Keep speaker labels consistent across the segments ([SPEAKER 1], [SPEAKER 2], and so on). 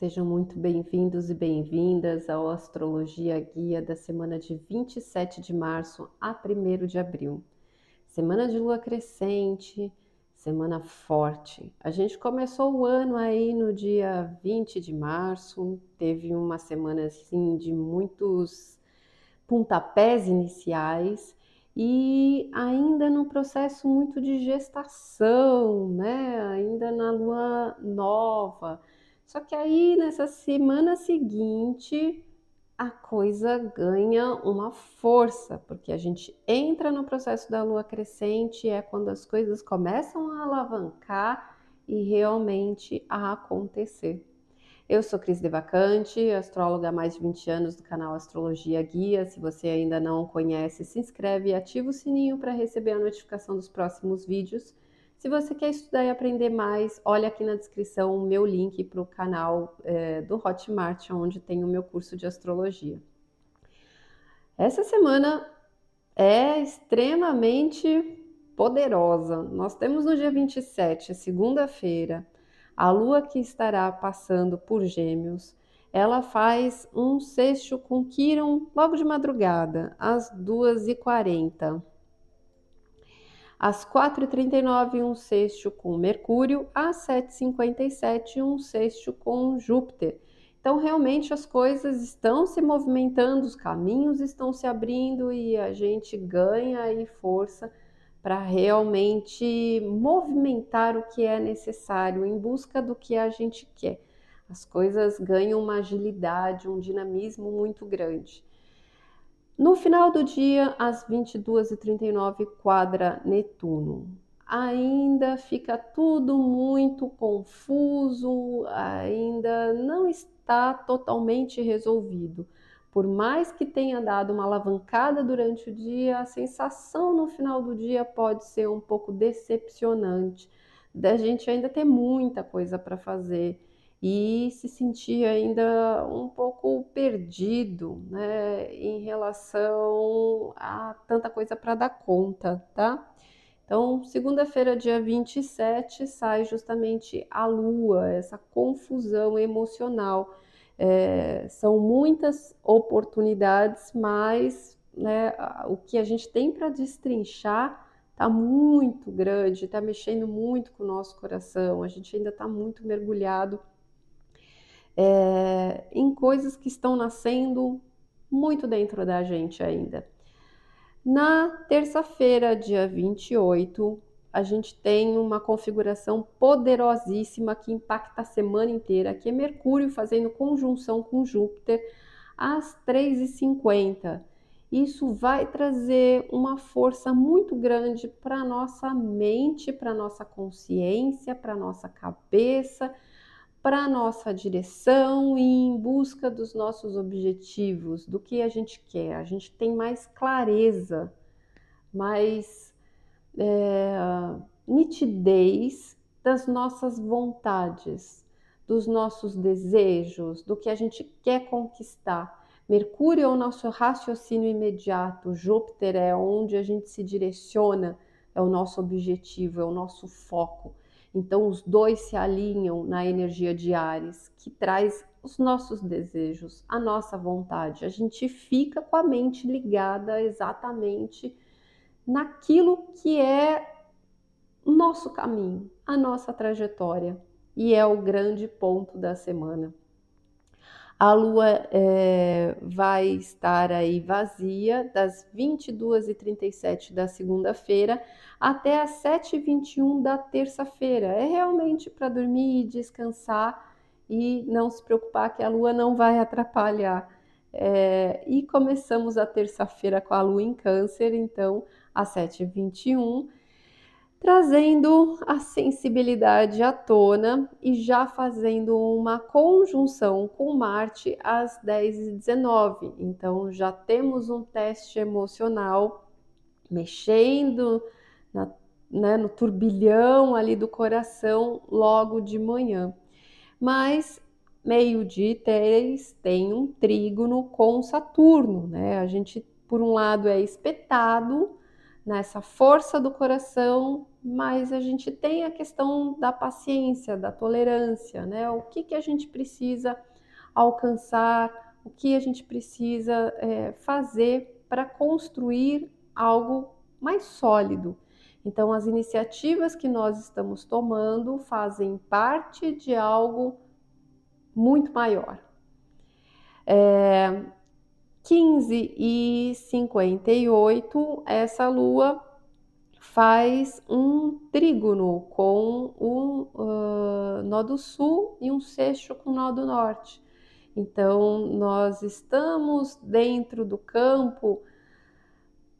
[SPEAKER 1] Sejam muito bem-vindos e bem-vindas ao Astrologia Guia da semana de 27 de março a 1 de abril. Semana de lua crescente, semana forte. A gente começou o ano aí no dia 20 de março, teve uma semana assim de muitos pontapés iniciais e ainda num processo muito de gestação, né? Ainda na lua nova só que aí nessa semana seguinte a coisa ganha uma força, porque a gente entra no processo da lua crescente, é quando as coisas começam a alavancar e realmente a acontecer. Eu sou Cris Devacante, astróloga há mais de 20 anos do canal Astrologia Guia. Se você ainda não conhece, se inscreve e ativa o sininho para receber a notificação dos próximos vídeos. Se você quer estudar e aprender mais, olha aqui na descrição o meu link para o canal é, do Hotmart, onde tem o meu curso de astrologia. Essa semana é extremamente poderosa. Nós temos no dia 27, segunda-feira, a lua que estará passando por Gêmeos. Ela faz um sexto com Quiron logo de madrugada, às 2h40. Às 4h39, um sexto com Mercúrio, às 7h57, um sexto com Júpiter. Então, realmente, as coisas estão se movimentando, os caminhos estão se abrindo e a gente ganha aí força para realmente movimentar o que é necessário em busca do que a gente quer. As coisas ganham uma agilidade, um dinamismo muito grande. No final do dia, às 22h39, quadra Netuno. Ainda fica tudo muito confuso, ainda não está totalmente resolvido. Por mais que tenha dado uma alavancada durante o dia, a sensação no final do dia pode ser um pouco decepcionante, da gente ainda ter muita coisa para fazer e se sentia ainda um pouco perdido né, em relação a tanta coisa para dar conta, tá? Então, segunda-feira, dia 27, sai justamente a lua, essa confusão emocional. É, são muitas oportunidades, mas né, o que a gente tem para destrinchar está muito grande, está mexendo muito com o nosso coração, a gente ainda está muito mergulhado é, em coisas que estão nascendo muito dentro da gente ainda. Na terça-feira, dia 28, a gente tem uma configuração poderosíssima que impacta a semana inteira, que é Mercúrio fazendo conjunção com Júpiter às 3h50. Isso vai trazer uma força muito grande para a nossa mente, para a nossa consciência, para a nossa cabeça para a nossa direção e em busca dos nossos objetivos, do que a gente quer. A gente tem mais clareza, mais é, nitidez das nossas vontades, dos nossos desejos, do que a gente quer conquistar. Mercúrio é o nosso raciocínio imediato, Júpiter é onde a gente se direciona, é o nosso objetivo, é o nosso foco. Então, os dois se alinham na energia de Ares, que traz os nossos desejos, a nossa vontade. A gente fica com a mente ligada exatamente naquilo que é o nosso caminho, a nossa trajetória. E é o grande ponto da semana. A lua é, vai estar aí vazia das 22h37 da segunda-feira até as 7h21 da terça-feira. É realmente para dormir e descansar e não se preocupar que a lua não vai atrapalhar. É, e começamos a terça-feira com a lua em Câncer, então às 7h21 trazendo a sensibilidade à tona e já fazendo uma conjunção com Marte às 10h19. Então já temos um teste emocional mexendo na, né, no turbilhão ali do coração logo de manhã. Mas meio-dia três tem um trígono com Saturno, né? A gente, por um lado, é espetado nessa força do coração, mas a gente tem a questão da paciência, da tolerância, né? O que, que a gente precisa alcançar, o que a gente precisa é, fazer para construir algo mais sólido. Então, as iniciativas que nós estamos tomando fazem parte de algo muito maior. É, 15 e 58, essa lua faz um trígono com um uh, nó do sul e um sexto com o nó do norte. Então, nós estamos dentro do campo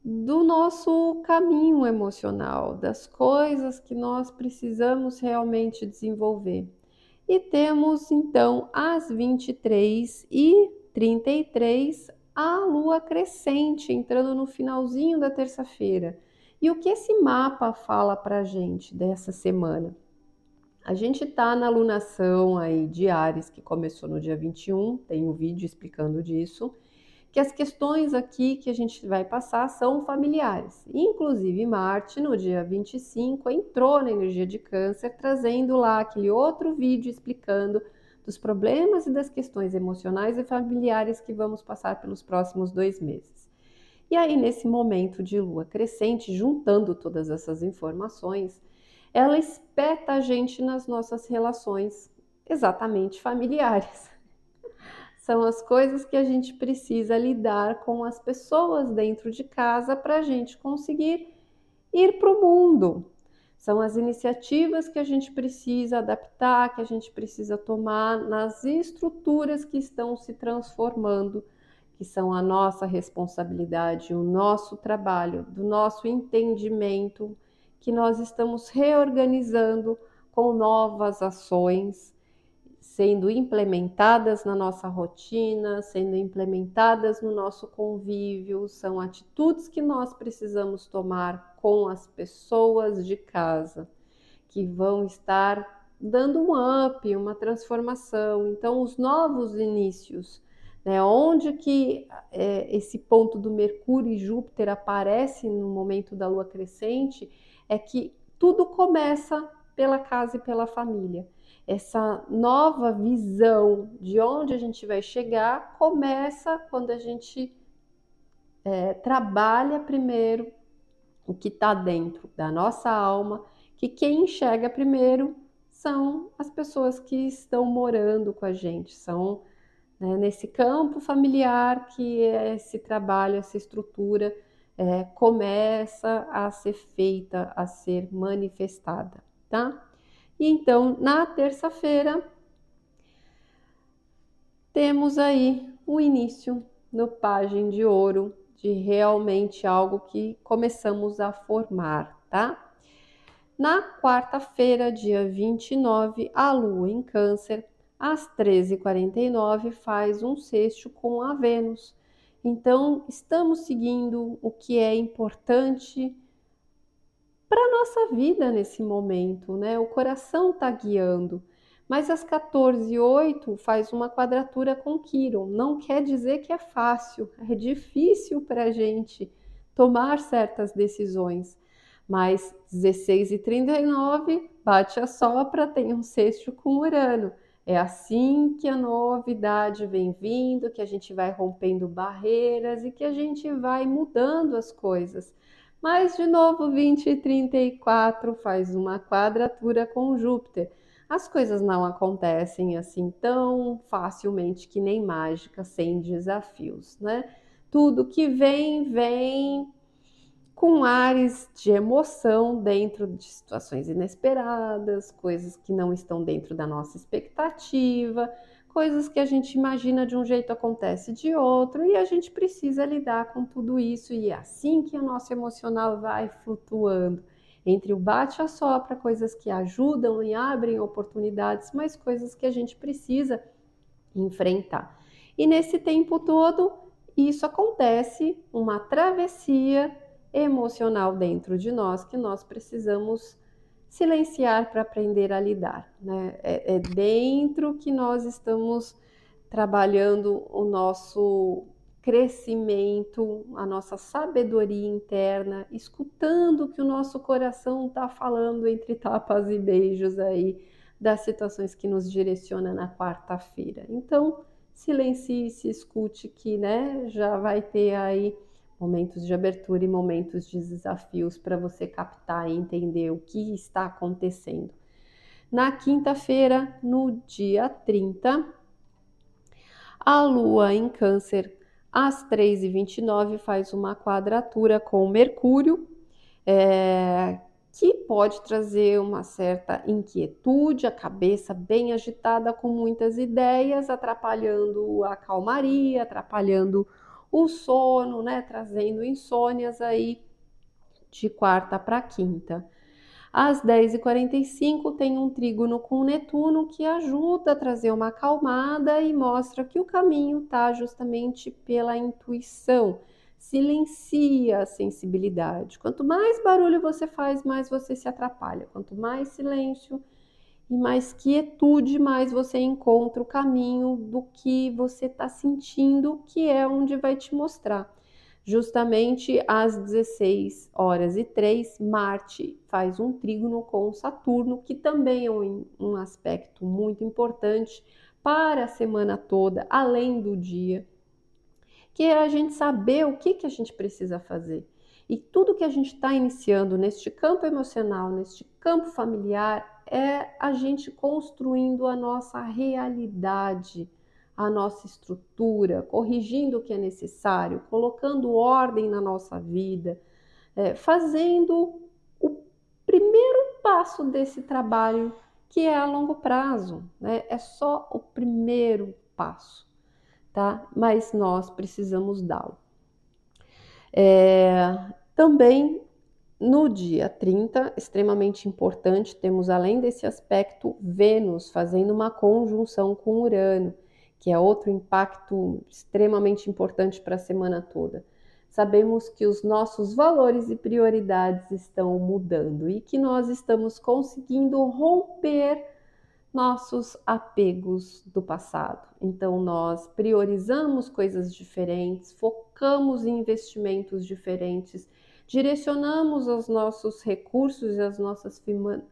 [SPEAKER 1] do nosso caminho emocional, das coisas que nós precisamos realmente desenvolver. E temos então às 23 e 33 a lua crescente entrando no finalzinho da terça-feira. E o que esse mapa fala para gente dessa semana? A gente está na alunação aí de Ares, que começou no dia 21, tem um vídeo explicando disso que as questões aqui que a gente vai passar são familiares. Inclusive, Marte, no dia 25, entrou na energia de Câncer, trazendo lá aquele outro vídeo explicando dos problemas e das questões emocionais e familiares que vamos passar pelos próximos dois meses. E aí, nesse momento de lua crescente, juntando todas essas informações, ela espeta a gente nas nossas relações exatamente familiares são as coisas que a gente precisa lidar com as pessoas dentro de casa para a gente conseguir ir para o mundo. São as iniciativas que a gente precisa adaptar, que a gente precisa tomar nas estruturas que estão se transformando, que são a nossa responsabilidade, o nosso trabalho, do nosso entendimento, que nós estamos reorganizando com novas ações sendo implementadas na nossa rotina, sendo implementadas no nosso convívio, são atitudes que nós precisamos tomar com as pessoas de casa, que vão estar dando um up, uma transformação. Então, os novos inícios, né, onde que é, esse ponto do Mercúrio e Júpiter aparece no momento da Lua crescente, é que tudo começa pela casa e pela família essa nova visão de onde a gente vai chegar começa quando a gente é, trabalha primeiro o que está dentro da nossa alma, que quem enxerga primeiro são as pessoas que estão morando com a gente, são né, nesse campo familiar que esse trabalho, essa estrutura é, começa a ser feita, a ser manifestada, tá? E então, na terça-feira, temos aí o início no Pagem de Ouro de realmente algo que começamos a formar, tá? Na quarta-feira, dia 29, a Lua em Câncer, às 13h49, faz um sexto com a Vênus. Então, estamos seguindo o que é importante para a nossa vida nesse momento, né? O coração está guiando. Mas às 14h08 faz uma quadratura com Quiron. Não quer dizer que é fácil, é difícil para a gente tomar certas decisões. Mas 16h39 bate a sopra, tem um sexto com Urano. É assim que a novidade vem vindo, que a gente vai rompendo barreiras e que a gente vai mudando as coisas. Mas, de novo, 20 e 34 faz uma quadratura com Júpiter. As coisas não acontecem assim tão facilmente que nem mágica, sem desafios, né? Tudo que vem, vem com ares de emoção dentro de situações inesperadas, coisas que não estão dentro da nossa expectativa, coisas que a gente imagina de um jeito acontece de outro e a gente precisa lidar com tudo isso e é assim que o nosso emocional vai flutuando entre o bate a sopra, coisas que ajudam e abrem oportunidades, mas coisas que a gente precisa enfrentar. E nesse tempo todo, isso acontece uma travessia emocional dentro de nós que nós precisamos silenciar para aprender a lidar. Né? É, é, dentro que nós estamos trabalhando o nosso crescimento, a nossa sabedoria interna, escutando o que o nosso coração está falando entre tapas e beijos aí das situações que nos direciona na quarta-feira. Então, silencie, se escute que, né, já vai ter aí momentos de abertura e momentos de desafios para você captar e entender o que está acontecendo. Na quinta-feira, no dia 30, a Lua em Câncer, às 3h29, faz uma quadratura com Mercúrio, é, que pode trazer uma certa inquietude, a cabeça bem agitada, com muitas ideias, atrapalhando a calmaria, atrapalhando o sono, né, trazendo insônias aí de quarta para quinta. Às 10h45 tem um trígono com Netuno que ajuda a trazer uma acalmada e mostra que o caminho está justamente pela intuição. Silencia a sensibilidade. Quanto mais barulho você faz, mais você se atrapalha. Quanto mais silêncio, e mais quietude, mais você encontra o caminho do que você está sentindo, que é onde vai te mostrar. Justamente às 16 horas e 3, Marte faz um trígono com Saturno, que também é um, um aspecto muito importante para a semana toda, além do dia, que é a gente saber o que, que a gente precisa fazer. E tudo que a gente está iniciando neste campo emocional, neste campo familiar, é a gente construindo a nossa realidade, a nossa estrutura, corrigindo o que é necessário, colocando ordem na nossa vida, é, fazendo o primeiro passo desse trabalho que é a longo prazo, né? É só o primeiro passo, tá? Mas nós precisamos dá-lo. É, também no dia 30, extremamente importante, temos além desse aspecto Vênus fazendo uma conjunção com Urano, que é outro impacto extremamente importante para a semana toda. Sabemos que os nossos valores e prioridades estão mudando e que nós estamos conseguindo romper nossos apegos do passado. Então, nós priorizamos coisas diferentes, focamos em investimentos diferentes direcionamos os nossos recursos e as nossas,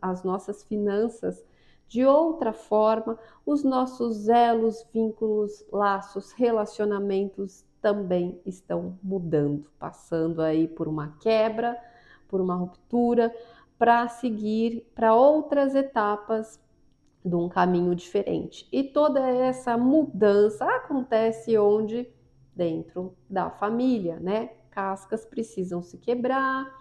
[SPEAKER 1] as nossas finanças de outra forma, os nossos elos, vínculos, laços, relacionamentos também estão mudando, passando aí por uma quebra, por uma ruptura, para seguir para outras etapas de um caminho diferente. E toda essa mudança acontece onde? Dentro da família, né? Cascas precisam se quebrar,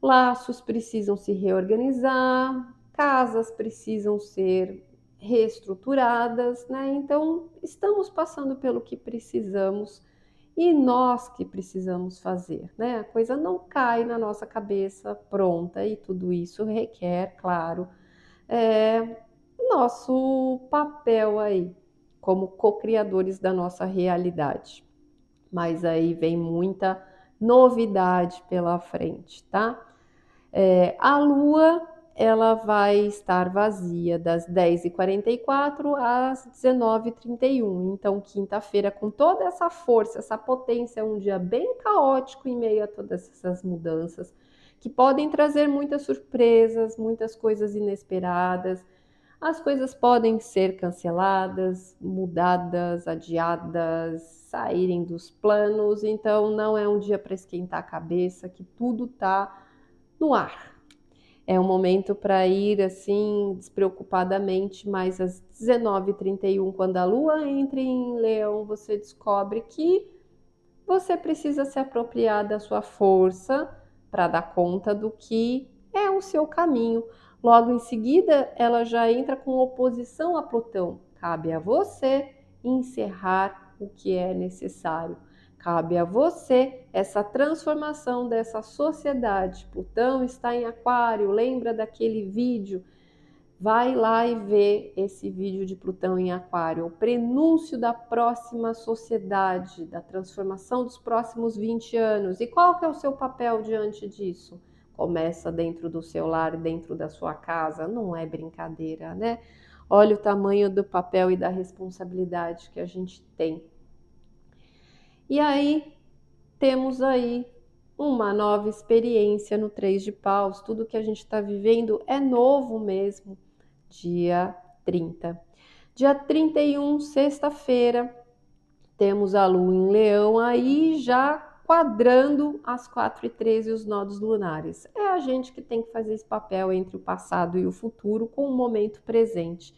[SPEAKER 1] laços precisam se reorganizar, casas precisam ser reestruturadas, né? Então, estamos passando pelo que precisamos e nós que precisamos fazer, né? A coisa não cai na nossa cabeça pronta e tudo isso requer, claro, é, nosso papel aí como co-criadores da nossa realidade mas aí vem muita novidade pela frente, tá? É, a Lua ela vai estar vazia das 10h44 às 19h31. Então, quinta-feira, com toda essa força, essa potência, um dia bem caótico em meio a todas essas mudanças, que podem trazer muitas surpresas, muitas coisas inesperadas as coisas podem ser canceladas, mudadas, adiadas, saírem dos planos, então não é um dia para esquentar a cabeça, que tudo tá no ar. É um momento para ir assim despreocupadamente, mas às 19h31, quando a lua entra em Leão, você descobre que você precisa se apropriar da sua força para dar conta do que é o seu caminho Logo em seguida, ela já entra com oposição a Plutão. Cabe a você encerrar o que é necessário. Cabe a você essa transformação dessa sociedade. Plutão está em Aquário, lembra daquele vídeo? Vai lá e vê esse vídeo de Plutão em Aquário, o prenúncio da próxima sociedade, da transformação dos próximos 20 anos. E qual que é o seu papel diante disso? Começa dentro do seu lar, dentro da sua casa, não é brincadeira, né? Olha o tamanho do papel e da responsabilidade que a gente tem. E aí temos aí uma nova experiência no Três de Paus. Tudo que a gente está vivendo é novo mesmo. Dia 30. Dia 31, sexta-feira, temos a lua em leão aí já quadrando as 4 e 13 os nodos lunares. É a gente que tem que fazer esse papel entre o passado e o futuro com o momento presente.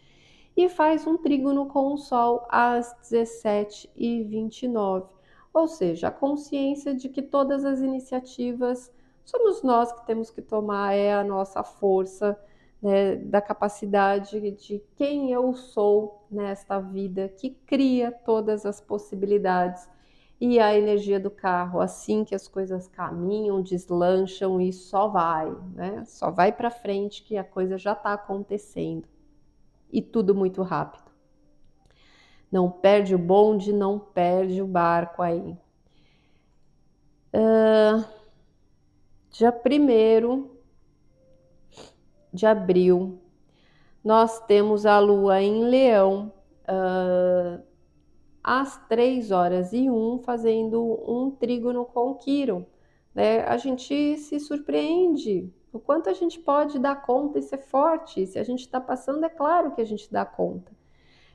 [SPEAKER 1] E faz um trígono com o Sol às 17 e 29 ou seja, a consciência de que todas as iniciativas somos nós que temos que tomar, é a nossa força, né, da capacidade de quem eu sou nesta vida, que cria todas as possibilidades. E a energia do carro, assim que as coisas caminham, deslancham e só vai, né? Só vai para frente que a coisa já está acontecendo. E tudo muito rápido. Não perde o bonde, não perde o barco aí. Uh, dia 1 de abril, nós temos a lua em Leão, uh, às 3 horas e 1, fazendo um trígono com Quiron. Né? A gente se surpreende o quanto a gente pode dar conta e ser forte. Se a gente está passando, é claro que a gente dá conta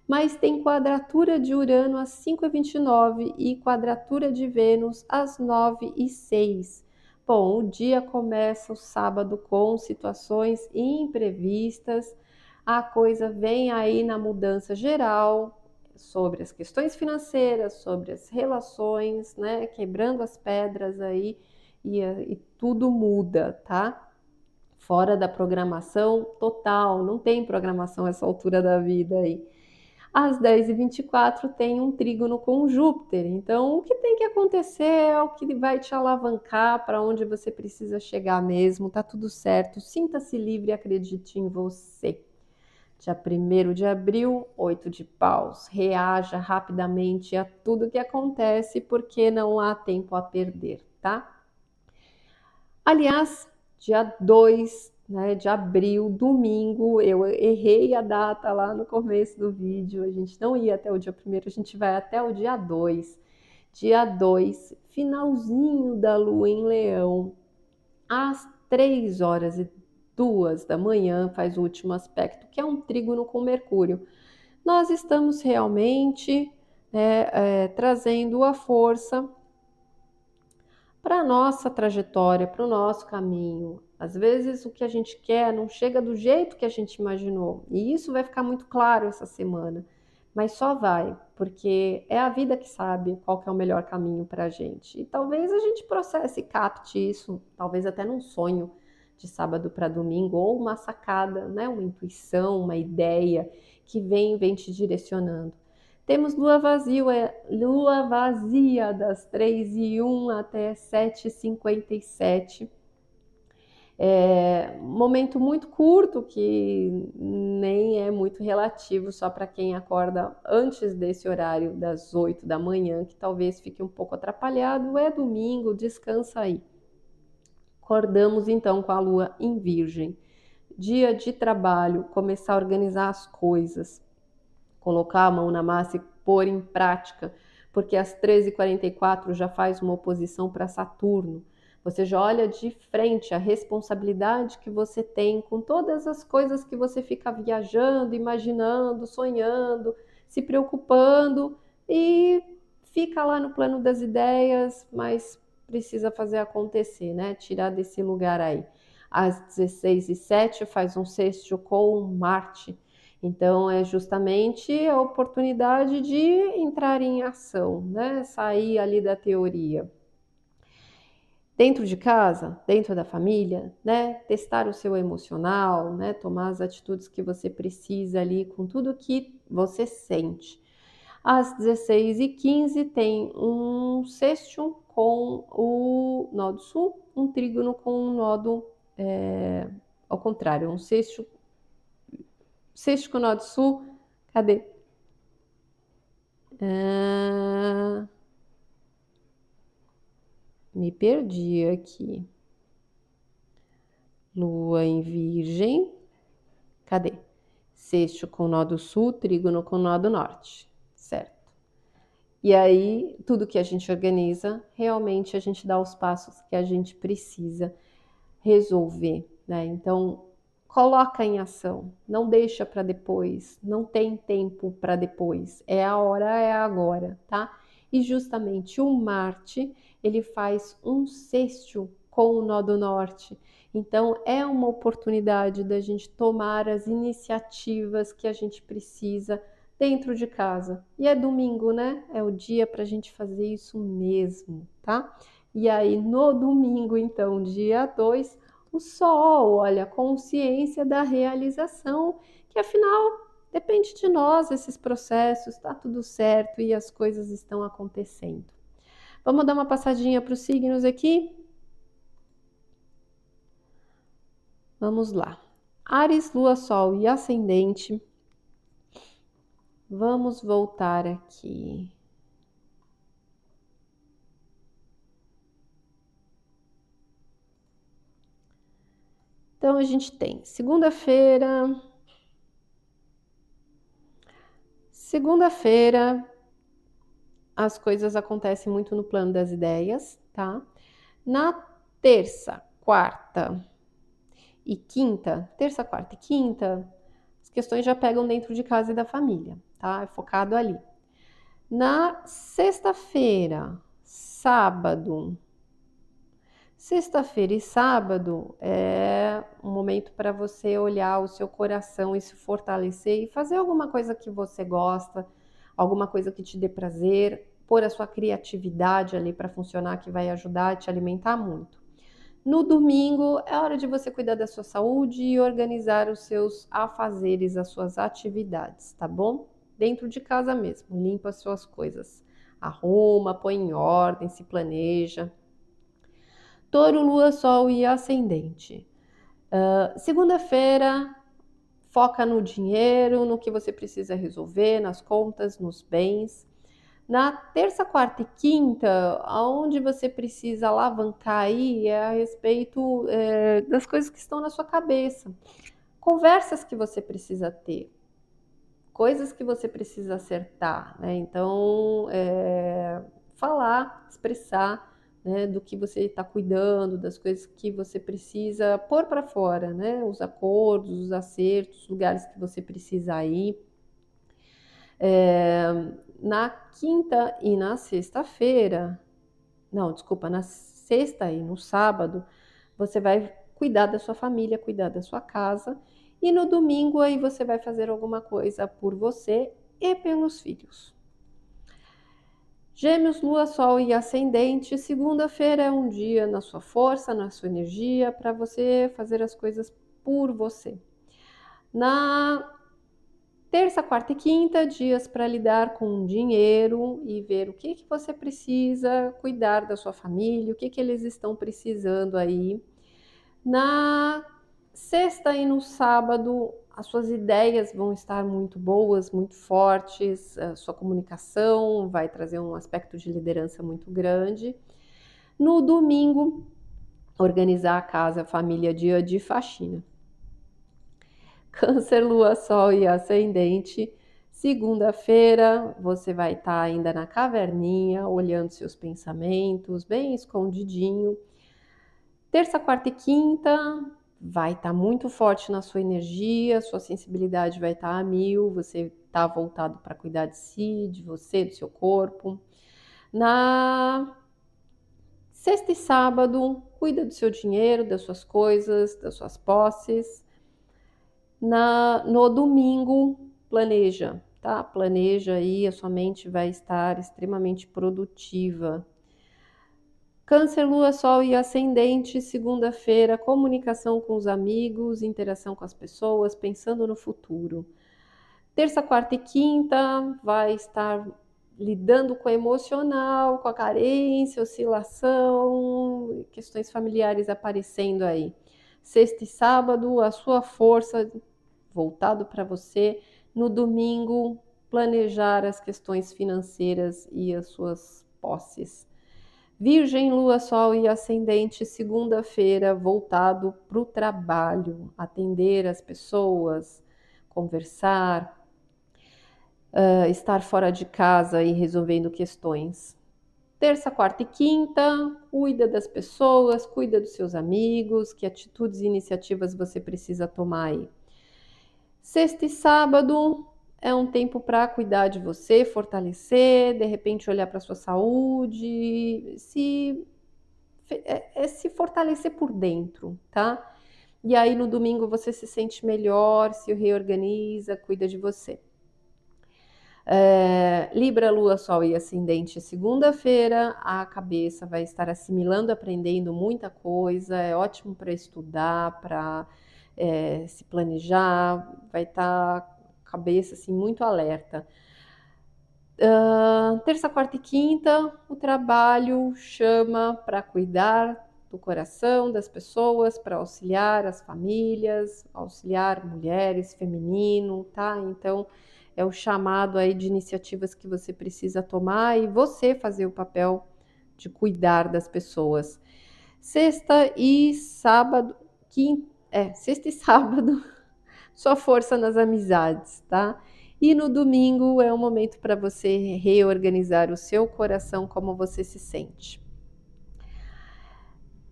[SPEAKER 1] mas tem quadratura de Urano às 5h29 e quadratura de Vênus às 9h06. Bom, o dia começa o sábado com situações imprevistas, a coisa vem aí na mudança geral sobre as questões financeiras, sobre as relações, né? Quebrando as pedras aí e, e tudo muda, tá? Fora da programação total, não tem programação essa altura da vida aí às 10h24 tem um trígono com Júpiter. Então, o que tem que acontecer é o que vai te alavancar para onde você precisa chegar mesmo. Tá tudo certo. Sinta-se livre, acredite em você. Dia 1 de abril, 8 de paus. Reaja rapidamente a tudo que acontece, porque não há tempo a perder, tá? Aliás, dia 2 né, de abril, domingo. Eu errei a data lá no começo do vídeo. A gente não ia até o dia primeiro, a gente vai até o dia 2. Dia 2, finalzinho da lua em Leão, às 3 horas e 2 da manhã, faz o último aspecto, que é um trígono com Mercúrio. Nós estamos realmente né, é, trazendo a força para a nossa trajetória, para o nosso caminho, às vezes o que a gente quer não chega do jeito que a gente imaginou. E isso vai ficar muito claro essa semana. Mas só vai, porque é a vida que sabe qual que é o melhor caminho para a gente. E talvez a gente processe e capte isso, talvez até num sonho de sábado para domingo, ou uma sacada, né? uma intuição, uma ideia que vem, vem te direcionando. Temos lua vazia, é, lua vazia das 3 e 1 até 7h57 é, momento muito curto que nem é muito relativo só para quem acorda antes desse horário das 8 da manhã, que talvez fique um pouco atrapalhado. É domingo, descansa aí. Acordamos então com a lua em Virgem. Dia de trabalho, começar a organizar as coisas, colocar a mão na massa e pôr em prática, porque às 13h44 já faz uma oposição para Saturno você já olha de frente a responsabilidade que você tem com todas as coisas que você fica viajando, imaginando, sonhando, se preocupando e fica lá no plano das ideias, mas precisa fazer acontecer, né? Tirar desse lugar aí. Às 16 e 7 faz um sexto com Marte. Então é justamente a oportunidade de entrar em ação, né? Sair ali da teoria dentro de casa, dentro da família, né? Testar o seu emocional, né? Tomar as atitudes que você precisa ali com tudo que você sente. Às 16h15 tem um sexto com o nó sul, um trígono com um nó é, ao contrário, um sexto, sexto com nó sul, cadê? Ah, me perdi aqui. Lua em Virgem. Cadê? Sexto com nó do sul, trígono com nó do norte? E aí, tudo que a gente organiza, realmente a gente dá os passos que a gente precisa resolver, né? Então, coloca em ação, não deixa para depois, não tem tempo para depois, é a hora, é agora, tá? E justamente o Marte, ele faz um sexto com o nó do norte. Então, é uma oportunidade da gente tomar as iniciativas que a gente precisa dentro de casa. E é domingo, né? É o dia para a gente fazer isso mesmo, tá? E aí, no domingo, então, dia 2, o sol, olha, consciência da realização, que afinal depende de nós esses processos, tá tudo certo e as coisas estão acontecendo. Vamos dar uma passadinha para os signos aqui? Vamos lá. Ares, Lua, Sol e Ascendente Vamos voltar aqui. Então a gente tem segunda-feira. Segunda-feira as coisas acontecem muito no plano das ideias, tá? Na terça, quarta e quinta, terça, quarta e quinta, as questões já pegam dentro de casa e da família tá? É focado ali. Na sexta-feira, sábado, Sexta-feira e sábado é um momento para você olhar o seu coração e se fortalecer e fazer alguma coisa que você gosta, alguma coisa que te dê prazer, pôr a sua criatividade ali para funcionar, que vai ajudar a te alimentar muito. No domingo é hora de você cuidar da sua saúde e organizar os seus afazeres, as suas atividades, tá bom? Dentro de casa mesmo. Limpa as suas coisas. Arruma, põe em ordem, se planeja. Touro, Lua, Sol e Ascendente. Uh, Segunda-feira, foca no dinheiro, no que você precisa resolver, nas contas, nos bens. Na terça, quarta e quinta, aonde você precisa alavancar aí é a respeito é, das coisas que estão na sua cabeça. Conversas que você precisa ter coisas que você precisa acertar, né? Então, é, falar, expressar né, do que você está cuidando, das coisas que você precisa pôr para fora, né? Os acordos, os acertos, os lugares que você precisa ir. É, na quinta e na sexta-feira, não, desculpa, na sexta e no sábado, você vai cuidar da sua família, cuidar da sua casa e no domingo aí você vai fazer alguma coisa por você e pelos filhos. Gêmeos, Lua, Sol e Ascendente. Segunda-feira é um dia na sua força, na sua energia, para você fazer as coisas por você. Na terça, quarta e quinta, dias para lidar com dinheiro e ver o que, que você precisa, cuidar da sua família, o que, que eles estão precisando aí. Na sexta e no sábado as suas ideias vão estar muito boas, muito fortes, a sua comunicação vai trazer um aspecto de liderança muito grande. No domingo, organizar a casa, a família, dia de faxina. Câncer, lua, sol e ascendente. Segunda-feira, você vai estar ainda na caverninha, olhando seus pensamentos, bem escondidinho. Terça, quarta e quinta, vai estar tá muito forte na sua energia, sua sensibilidade vai estar tá a mil, você está voltado para cuidar de si, de você, do seu corpo. Na sexta e sábado, cuida do seu dinheiro, das suas coisas, das suas posses. Na, no domingo, planeja, tá? Planeja aí, a sua mente vai estar extremamente produtiva Câncer, Lua, Sol e Ascendente, segunda-feira, comunicação com os amigos, interação com as pessoas, pensando no futuro. Terça, quarta e quinta, vai estar lidando com o emocional, com a carência, oscilação, questões familiares aparecendo aí. Sexta e sábado, a sua força voltado para você. No domingo, planejar as questões financeiras e as suas posses. Virgem, Lua, Sol e Ascendente, segunda-feira, voltado para o trabalho, atender as pessoas, conversar. uh, estar fora de casa e resolvendo questões. Terça, quarta e quinta, cuida das pessoas, cuida dos seus amigos, que atitudes e iniciativas você precisa tomar aí. Sexta e sábado é um tempo para cuidar de você, fortalecer, de repente olhar para sua saúde, se é, é se fortalecer por dentro, tá? E aí no domingo você se sente melhor, se reorganiza, cuida de você. É, Libra, Lua, Sol e Ascendente, segunda-feira, a cabeça vai estar assimilando, aprendendo muita coisa, é ótimo para estudar, para é, se planejar, vai estar tá cabeça assim muito alerta. Uh, terça, quarta e quinta, o trabalho chama para cuidar do coração das pessoas, para auxiliar as famílias, auxiliar mulheres, feminino, tá? Então é o chamado aí de iniciativas que você precisa tomar e você fazer o papel de cuidar das pessoas. Sexta e sábado, quinta, é, sexta e sábado, só força nas amizades, tá? E no domingo é um momento para você reorganizar o seu coração, como você se sente.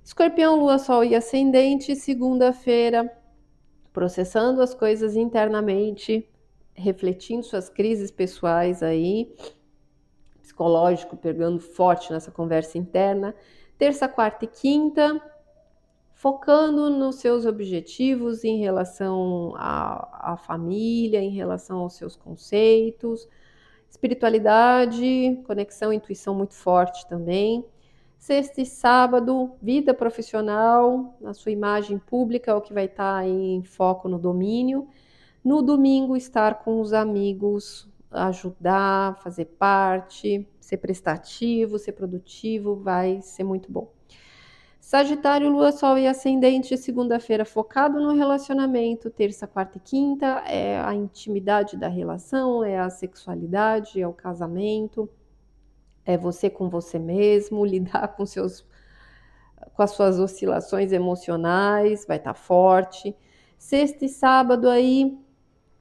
[SPEAKER 1] Escorpião, Lua, Sol e Ascendente, segunda-feira, processando as coisas internamente, refletindo suas crises pessoais aí, psicológico pegando forte nessa conversa interna. Terça, quarta e quinta, focando nos seus objetivos em relação à, família, em relação aos seus conceitos, espiritualidade, conexão, intuição muito forte também. Sexta e sábado, vida profissional, na sua imagem pública, é o que vai estar em foco no domínio. No domingo, estar com os amigos, ajudar, fazer parte, ser prestativo, ser produtivo, vai ser muito bom. Sagitário, Lua, Sol e Ascendente, segunda-feira focado no relacionamento, terça, quarta e quinta é a intimidade da relação, é a sexualidade, é o casamento, é você com você mesmo, lidar com seus com as suas oscilações emocionais, vai estar tá forte. Sexta e sábado aí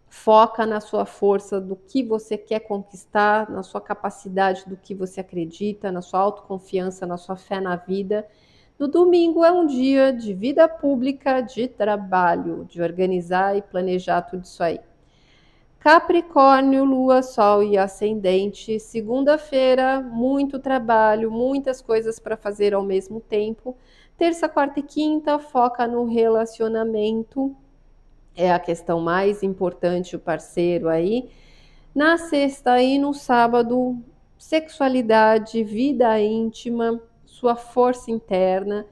[SPEAKER 1] foca na sua força do que você quer conquistar, na sua capacidade do que você acredita, na sua autoconfiança, na sua fé na vida no domingo é um dia de vida pública, de trabalho, de organizar e planejar tudo isso aí. Capricórnio, Lua, Sol e Ascendente. Segunda-feira, muito trabalho, muitas coisas para fazer ao mesmo tempo. Terça, quarta e quinta, foca no relacionamento. É a questão mais importante, o parceiro aí. Na sexta e no sábado, sexualidade, vida íntima sua força interna.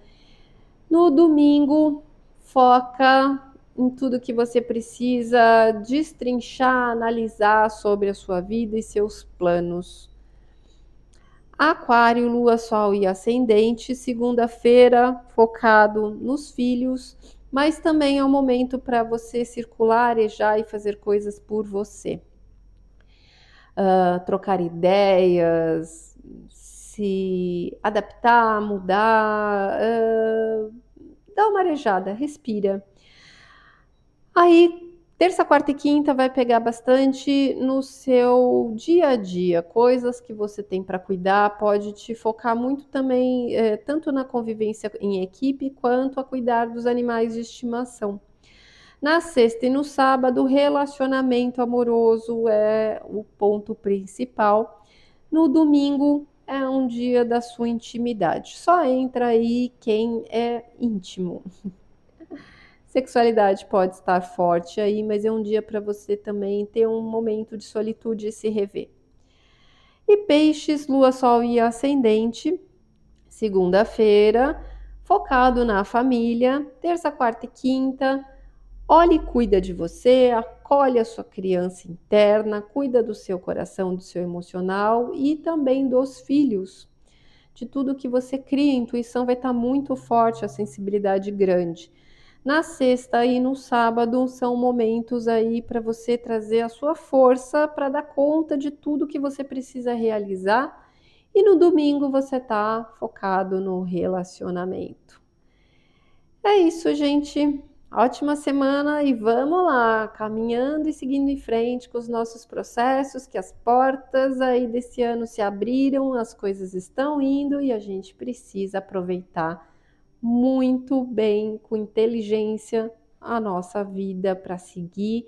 [SPEAKER 1] No domingo, foca em tudo que você precisa destrinchar, analisar sobre a sua vida e seus planos. Aquário, Lua, Sol e Ascendente, segunda-feira, focado nos filhos, mas também é um momento para você circular, arejar e fazer coisas por você. Uh, trocar ideias, se adaptar, mudar, uh, dá uma arejada, respira. Aí, terça, quarta e quinta vai pegar bastante no seu dia a dia, coisas que você tem para cuidar, pode te focar muito também, é, tanto na convivência em equipe, quanto a cuidar dos animais de estimação. Na sexta e no sábado, relacionamento amoroso é o ponto principal. No domingo, é um dia da sua intimidade. Só entra aí quem é íntimo. Sexualidade pode estar forte aí, mas é um dia para você também ter um momento de solitude e se rever. E peixes, lua, sol e ascendente, segunda-feira, focado na família, terça, quarta e quinta. Olhe e cuida de você, acolhe a sua criança interna, cuida do seu coração, do seu emocional e também dos filhos. De tudo que você cria, a intuição vai estar muito forte, a sensibilidade grande. Na sexta e no sábado são momentos aí para você trazer a sua força para dar conta de tudo que você precisa realizar. E no domingo você está focado no relacionamento. É isso, gente. Ótima semana e vamos lá, caminhando e seguindo em frente com os nossos processos, que as portas aí desse ano se abriram, as coisas estão indo e a gente precisa aproveitar muito bem, com inteligência, a nossa vida para seguir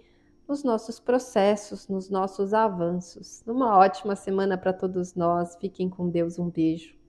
[SPEAKER 1] nos nossos processos, nos nossos avanços. Uma ótima semana para todos nós. Fiquem com Deus. Um beijo.